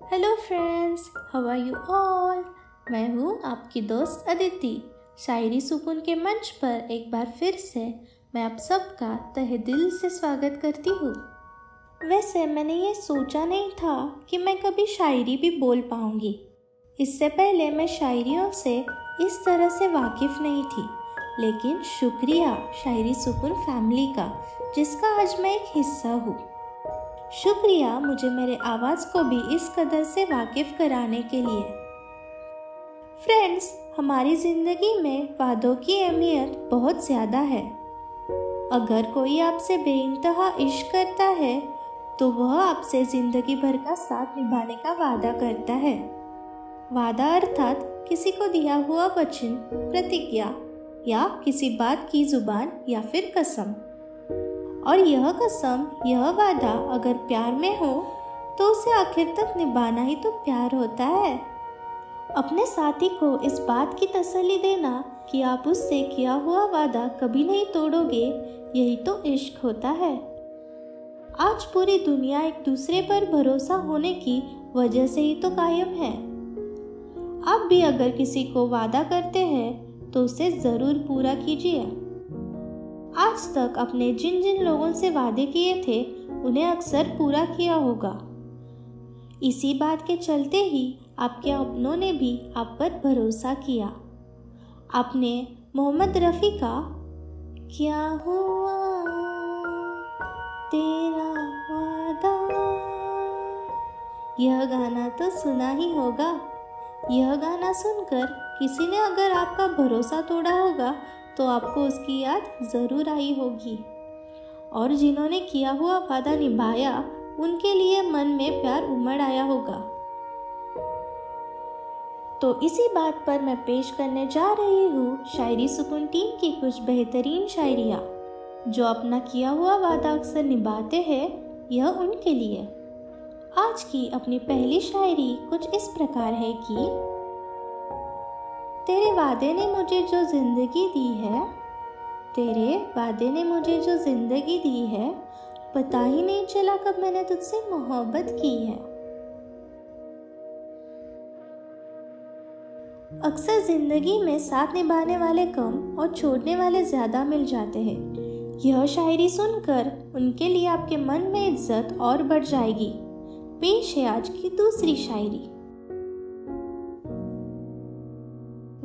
Hello friends how are you all मैं हूँ आपकी दोस्त अदिति। शायरी सुकून के मंच पर एक बार फिर से मैं आप सबका तहे दिल से स्वागत करती हूँ। वैसे मैंने ये सोचा नहीं था कि मैं कभी शायरी भी बोल पाऊँगी। इससे पहले मैं शायरियों से इस तरह से वाकिफ़ नहीं थी। लेकिन शुक्रिया शायरी सुकून फैमिली का, जिसका आज मैं एक हिस्सा हूँ। शुक्रिया मुझे मेरे आवाज़ को भी इस कदर से वाकिफ कराने के लिए। फ्रेंड्स, हमारी ज़िंदगी में वादों की अहमियत बहुत ज़्यादा है। अगर कोई आपसे बेइंतहा इश्क करता है तो वह आपसे ज़िंदगी भर का साथ निभाने का वादा करता है। वादा अर्थात किसी को दिया हुआ वचन, प्रतिज्ञा, या किसी बात की ज़ुबान या फिर कसम। और यह कसम, यह वादा अगर प्यार में हो तो उसे आखिर तक निभाना ही तो प्यार होता है। अपने साथी को इस बात की तसल्ली देना कि आप उससे किया हुआ वादा कभी नहीं तोड़ोगे, यही तो इश्क होता है। आज पूरी दुनिया एक दूसरे पर भरोसा होने की वजह से ही तो कायम है। आप भी अगर किसी को वादा करते हैं तो उसे ज़रूर पूरा कीजिए। आज तक अपने जिन जिन लोगों से वादे किए थे, उन्हें अक्सर पूरा किया होगा। इसी बात के चलते ही आपके अपनों ने भी आप पर भरोसा किया। आपने मोहम्मद रफ़ी का, क्या हुआ तेरा वादा? यह गाना तो सुना ही होगा। यह गाना सुनकर किसी ने अगर आपका भरोसा तोड़ा होगा तो आपको उसकी याद ज़रूर आई होगी। और जिन्होंने किया हुआ वादा निभाया, उनके लिए मन में प्यार उमड़ आया होगा। तो इसी बात पर मैं पेश करने जा रही हूँ शायरी सुकून टीम की कुछ बेहतरीन शायरिया, जो अपना किया हुआ वादा अक्सर निभाते हैं, यह उनके लिए। आज की अपनी पहली शायरी कुछ इस प्रकार है कि तेरे वादे ने मुझे जो ज़िंदगी दी है, तेरे वादे ने मुझे जो ज़िंदगी दी है, पता ही नहीं चला कब मैंने तुझसे मोहब्बत की है। अक्सर ज़िंदगी में साथ निभाने वाले कम और छोड़ने वाले ज़्यादा मिल जाते हैं। यह शायरी सुनकर उनके लिए आपके मन में इज़्ज़त और बढ़ जाएगी। पेश है आज की दूसरी शायरी।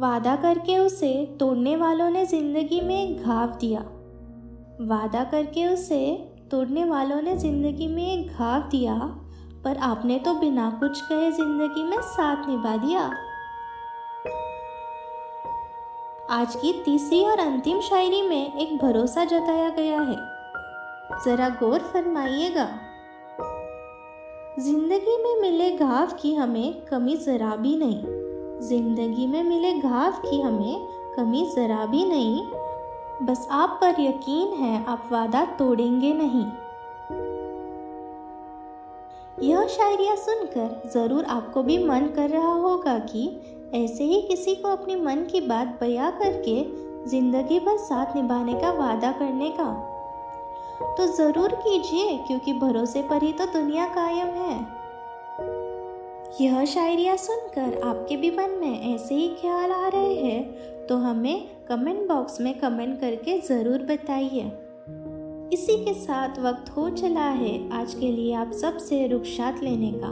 वादा करके उसे तोड़ने वालों ने ज़िंदगी में एक घाव दिया। वादा करके उसे तोड़ने वालों ने ज़िंदगी में एक घाव दिया, पर आपने तो बिना कुछ कहे ज़िंदगी में साथ निभा दिया। आज की तीसरी और अंतिम शायरी में एक भरोसा जताया गया है। जरा गौर फरमाइएगा। ज़िंदगी में मिले घाव की हमें कमी जरा भी नहीं। ज़िंदगी में मिले घाव की हमें कमी ज़रा भी नहीं। बस आप पर यकीन है, आप वादा तोड़ेंगे नहीं। यह शायरिया सुनकर ज़रूर आपको भी मन कर रहा होगा कि ऐसे ही किसी को अपने मन की बात बया करके ज़िंदगी भर साथ निभाने का वादा करने का। तो ज़रूर कीजिए, क्योंकि भरोसे पर ही तो दुनिया कायम है। यह शायरिया सुनकर आपके भी मन में ऐसे ही ख्याल आ रहे हैं तो हमें कमेंट बॉक्स में कमेंट करके ज़रूर बताइए। इसी के साथ वक्त हो चला है आज के लिए आप सबसे रुखसात लेने का।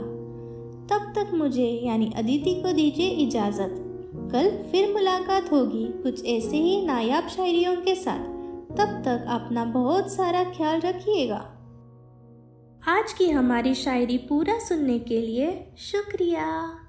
तब तक मुझे यानी अदिति को दीजिए इजाज़त। कल फिर मुलाकात होगी कुछ ऐसे ही नायाब शायरियों के साथ। तब तक अपना बहुत सारा ख्याल रखिएगा। आज की हमारी शायरी पूरा सुनने के लिए शुक्रिया।